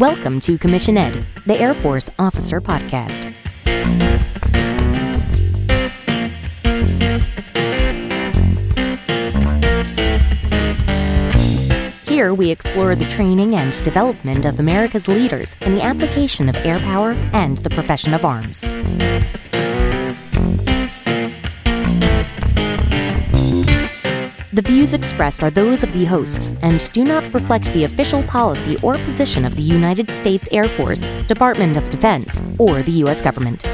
Welcome to Commission Ed, the Air Force Officer Podcast. Here we explore the training and development of America's leaders in the application of air power and the profession of arms. The views expressed are those of the hosts and do not reflect the official policy or position of the United States Air Force, Department of Defense, or the U.S. government.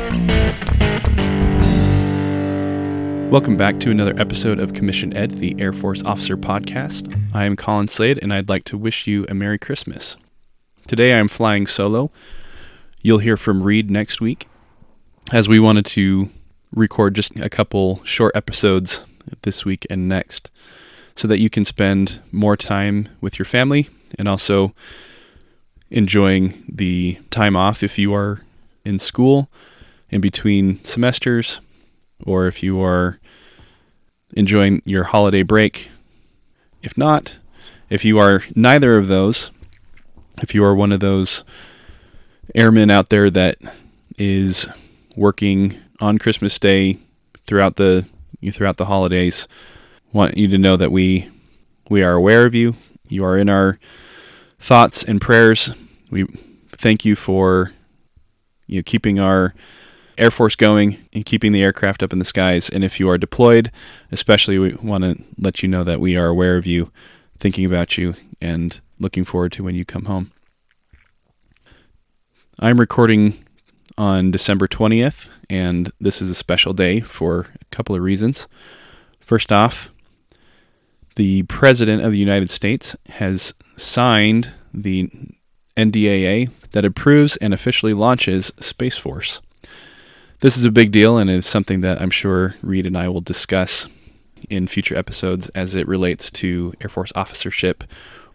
Welcome back to another episode of Commission Ed, the Air Force Officer Podcast. I am Colin Slade, and I'd like to wish you a Merry Christmas. Today I am flying solo. You'll hear from Reed next week, as we wanted to record just a couple short episodes this week and next so that you can spend more time with your family and also enjoying the time off if you are in school in between semesters or if you are enjoying your holiday break. If not, if you are neither of those, if you are one of those airmen out there that is working on Christmas Day throughout the throughout the holidays, want you to know that we we are aware of you. You are in our thoughts and prayers. We thank you for you know, keeping our Air Force going and keeping the aircraft up in the skies. And if you are deployed, especially, we want to let you know that we are aware of you, thinking about you, and looking forward to when you come home. I'm recording on December 20th, and this is a special day for a couple of reasons. First off, the President of the United States has signed the NDAA that approves and officially launches Space Force. This is a big deal and is something that I'm sure Reed and I will discuss in future episodes as it relates to Air Force officership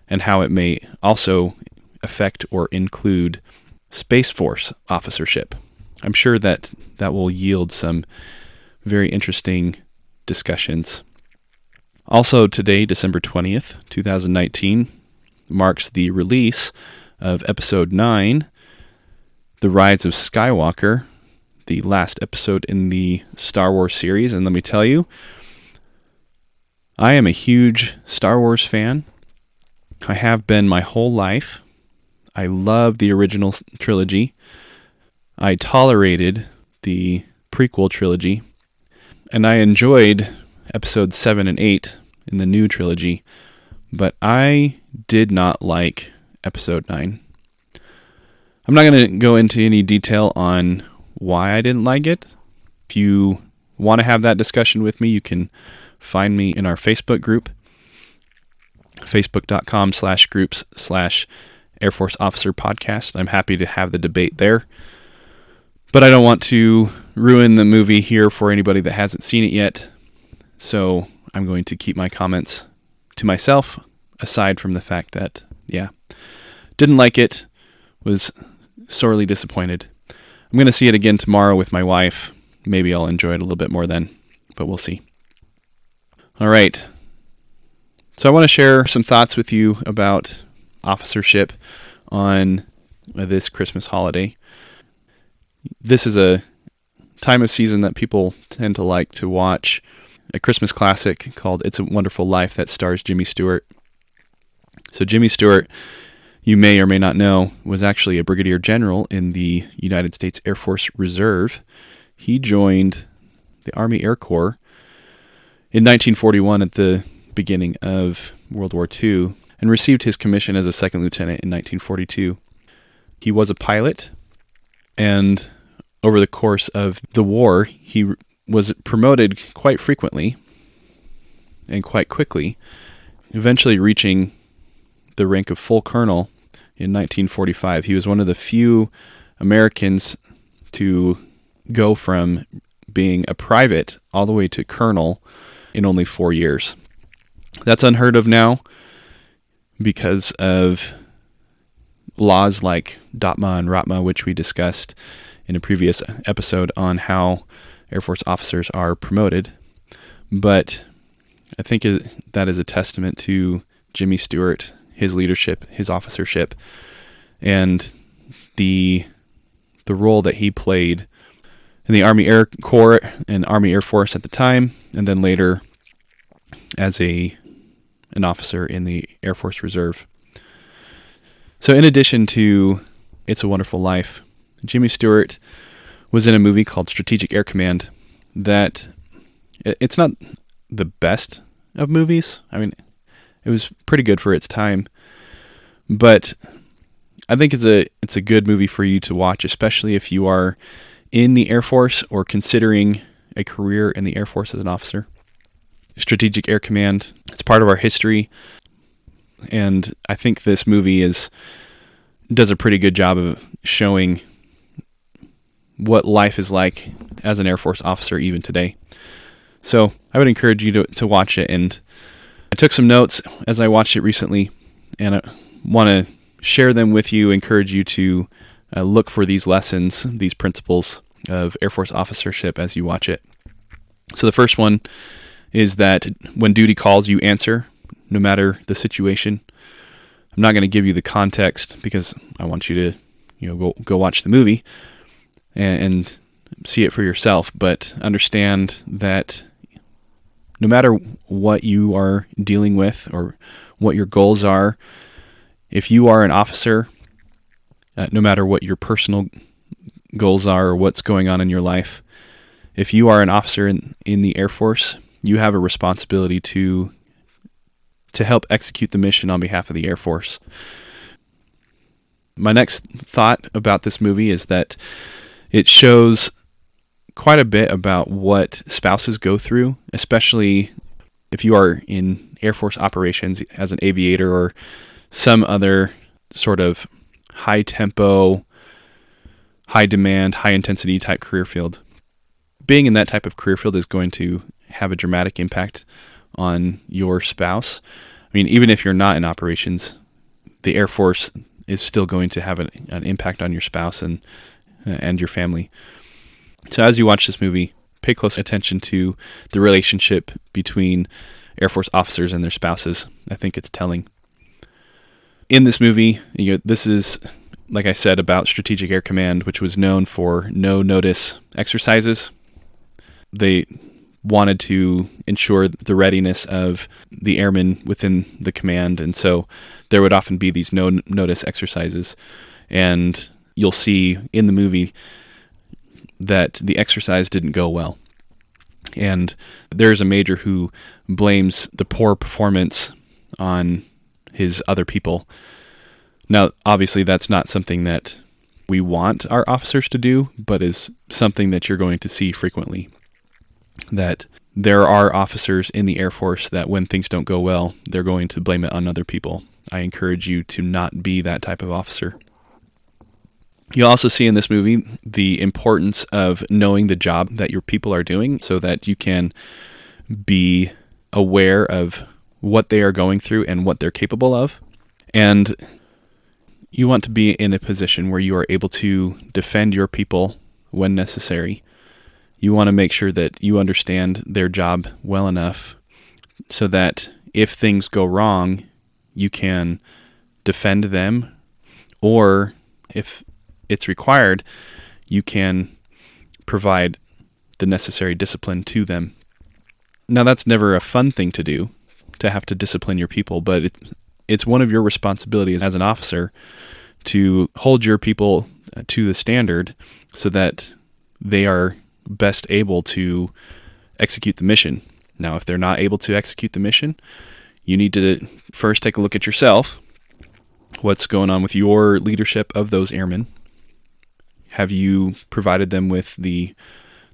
and how it may also affect or include Space Force officership. I'm sure that that will yield some very interesting discussions. Also, today, December 20th, 2019, marks the release of Episode 9, The Rise of Skywalker, the last episode in the Star Wars series. And let me tell you, I am a huge Star Wars fan. I have been my whole life. I love the original trilogy. I tolerated the prequel trilogy. And I enjoyed episodes 7 and 8 in the new trilogy. But I did not like episode 9. I'm not going to go into any detail on why I didn't like it. If you want to have that discussion with me, you can find me in our Facebook group, facebook.com slash groups slash Air Force Officer Podcast. I'm happy to have the debate there. But I don't want to ruin the movie here for anybody that hasn't seen it yet. So I'm going to keep my comments to myself, aside from the fact that, yeah, didn't like it, was sorely disappointed. I'm going to see it again tomorrow with my wife. Maybe I'll enjoy it a little bit more then, but we'll see. All right. So I want to share some thoughts with you about officership on this Christmas holiday. This is a time of season that people tend to like to watch a Christmas classic called It's a Wonderful Life that stars Jimmy Stewart. So, Jimmy Stewart, you may or may not know, was actually a brigadier general in the United States Air Force Reserve. He joined the Army Air Corps in 1941 at the beginning of World War II and received his commission as a second lieutenant in 1942. He was a pilot, and over the course of the war, he was promoted quite frequently and quite quickly, eventually reaching the rank of full colonel in 1945. He was one of the few Americans to go from being a private all the way to colonel in only four years. That's unheard of now because of laws like DOPMA and ROPMA, which we discussed in a previous episode on how Air Force officers are promoted. But I think that is a testament to Jimmy Stewart, his leadership, his officership, and the the role that he played in the Army Air Corps and Army Air Force at the time, and then later as a an officer in the Air Force Reserve. So, in addition to It's a Wonderful Life, Jimmy Stewart was in a movie called Strategic Air Command that it's not the best of movies. I mean, it was pretty good for its time, but I think it's a it's a good movie for you to watch, especially if you are in the Air Force or considering a career in the Air Force as an officer. Strategic Air Command, it's part of our history, and I think this movie is does a pretty good job of showing what life is like as an Air Force officer even today. So I would encourage you to, to watch it. And I took some notes as I watched it recently, and I want to share them with you, encourage you to uh, look for these lessons, these principles of Air Force officership as you watch it. So the first one is that when duty calls, you answer, no matter the situation. I'm not going to give you the context because I want you to, you know, go go watch the movie and, and see it for yourself. But understand that no matter what you are dealing with or what your goals are, if you are an officer, uh, no matter what your personal goals are or what's going on in your life, if you are an officer in, in the Air Force, you have a responsibility to to help execute the mission on behalf of the Air Force. My next thought about this movie is that it shows quite a bit about what spouses go through, especially if you are in Air Force operations as an aviator or some other sort of high tempo, high demand, high intensity type career field. Being in that type of career field is going to have a dramatic impact on your spouse. I mean, even if you're not in operations, the Air Force is still going to have an, an impact on your spouse and Uh, and your family. So as you watch this movie, pay close attention to the relationship between Air Force officers and their spouses. I think it's telling. In this movie, you know, this is like I said about Strategic Air Command, which was known for no notice exercises. They wanted to ensure the readiness of the airmen within the command, and so there would often be these no notice exercises. And you'll see in the movie that the exercise didn't go well. And there's a major who blames the poor performance on his other people. Now, obviously, that's not something that we want our officers to do, but is something that you're going to see frequently. That there are officers in the Air Force that when things don't go well, they're going to blame it on other people. I encourage you to not be that type of officer. You also see in this movie the importance of knowing the job that your people are doing so that you can be aware of what they are going through and what they're capable of. And you want to be in a position where you are able to defend your people when necessary. You want to make sure that you understand their job well enough so that if things go wrong, you can defend them or if it's required, you can provide the necessary discipline to them. Now, that's never a fun thing to do, to have to discipline your people, but it's, it's one of your responsibilities as an officer to hold your people uh, to the standard so that they are best able to execute the mission. Now, if they're not able to execute the mission, you need to first take a look at yourself. What's going on with your leadership of those airmen? Have you provided them with the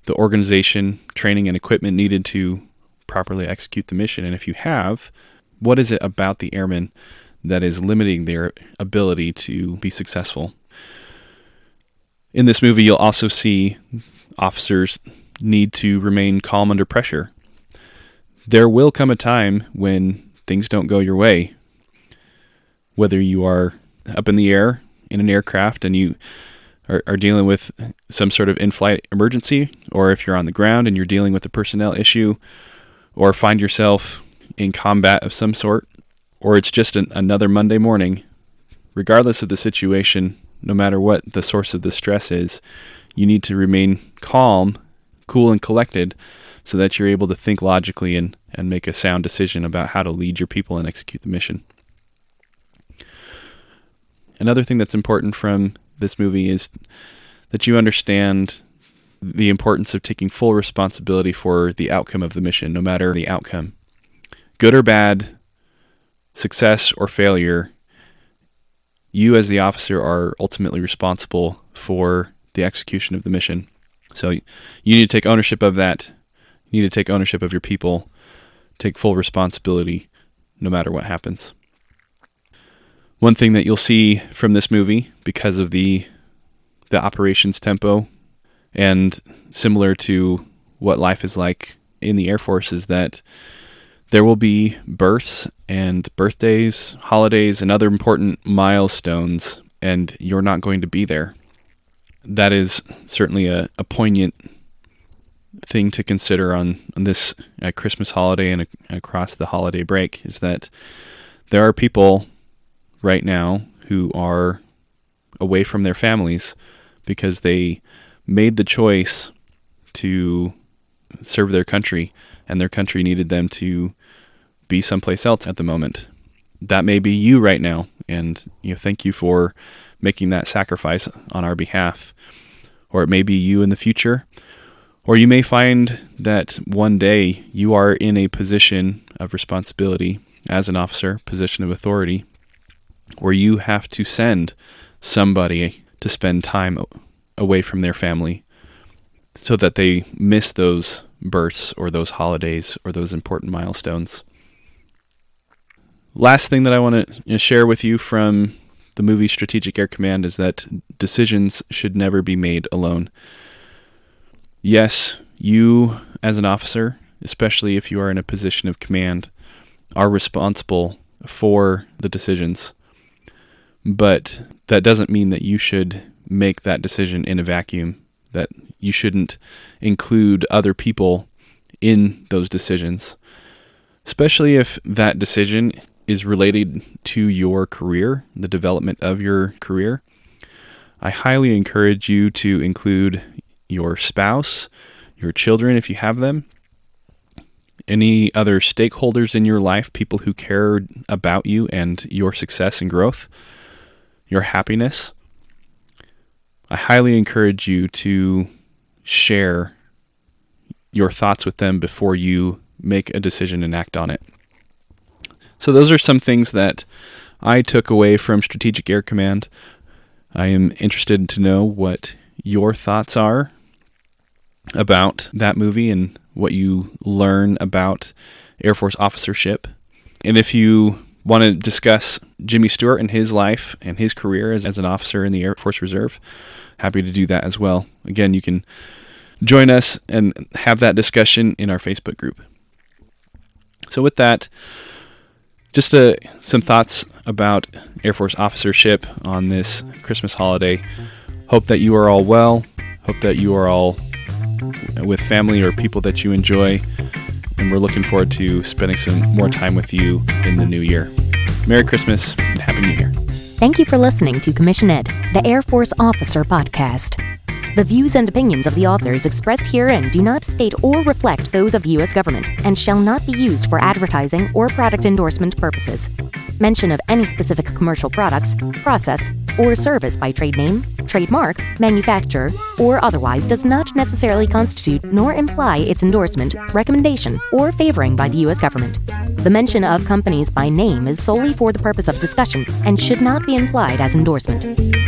the organization, training, and equipment needed to properly execute the mission? And if you have, what is it about the airmen that is limiting their ability to be successful? In this movie, you'll also see officers need to remain calm under pressure. There will come a time when things don't go your way. Whether you are up in the air in an aircraft and you are, are dealing with some sort of in-flight emergency, or if you're on the ground and you're dealing with a personnel issue, or find yourself in combat of some sort, or it's just an, another Monday morning, regardless of the situation, no matter what the source of the stress is, you need to remain calm, cool, and collected so that you're able to think logically and, and make a sound decision about how to lead your people and execute the mission. Another thing that's important from this movie is that you understand the importance of taking full responsibility for the outcome of the mission, no matter the outcome. Good or bad, success or failure, you as the officer are ultimately responsible for the execution of the mission. So you need to take ownership of that. You need to take ownership of your people, take full responsibility no matter what happens. One thing that you'll see from this movie because of the the operations tempo and similar to what life is like in the Air Force is that there will be births and birthdays, holidays, and other important milestones, and you're not going to be there. That is certainly a, a poignant thing to consider on, on this uh, Christmas holiday and across the holiday break is that there are people right now who are away from their families because they made the choice to serve their country and their country needed them to be someplace else at the moment. That may be you right now and you know thank you for making that sacrifice on our behalf. Or it may be you in the future. Or you may find that one day you are in a position of responsibility as an officer, position of authority, where you have to send somebody to spend time away from their family so that they miss those births or those holidays or those important milestones. Last thing that I want to share with you from the movie Strategic Air Command is that decisions should never be made alone. Yes, you as an officer, especially if you are in a position of command, are responsible for the decisions. But that doesn't mean that you should make that decision in a vacuum, that you shouldn't include other people in those decisions, especially if that decision is related to your career, the development of your career. I highly encourage you to include your spouse, your children if you have them, any other stakeholders in your life, people who care about you and your success and growth, your happiness. I highly encourage you to share your thoughts with them before you make a decision and act on it. So, those are some things that I took away from Strategic Air Command. I am interested to know what your thoughts are about that movie and what you learn about Air Force officership. And if you want to discuss Jimmy Stewart and his life and his career as, as an officer in the Air Force Reserve, happy to do that as well. Again, you can join us and have that discussion in our Facebook group. So, with that, just uh, some thoughts about Air Force officership on this Christmas holiday. Hope that you are all well. Hope that you are all with family or people that you enjoy. And we're looking forward to spending some more time with you in the new year. Merry Christmas and Happy New Year. Thank you for listening to Commission Ed, the Air Force Officer Podcast. The views and opinions of the authors expressed herein do not state or reflect those of U.S. government and shall not be used for advertising or product endorsement purposes. Mention of any specific commercial products, process, or service by trade name, trademark, manufacturer, or otherwise does not necessarily constitute nor imply its endorsement, recommendation, or favoring by the U.S. government. The mention of companies by name is solely for the purpose of discussion and should not be implied as endorsement.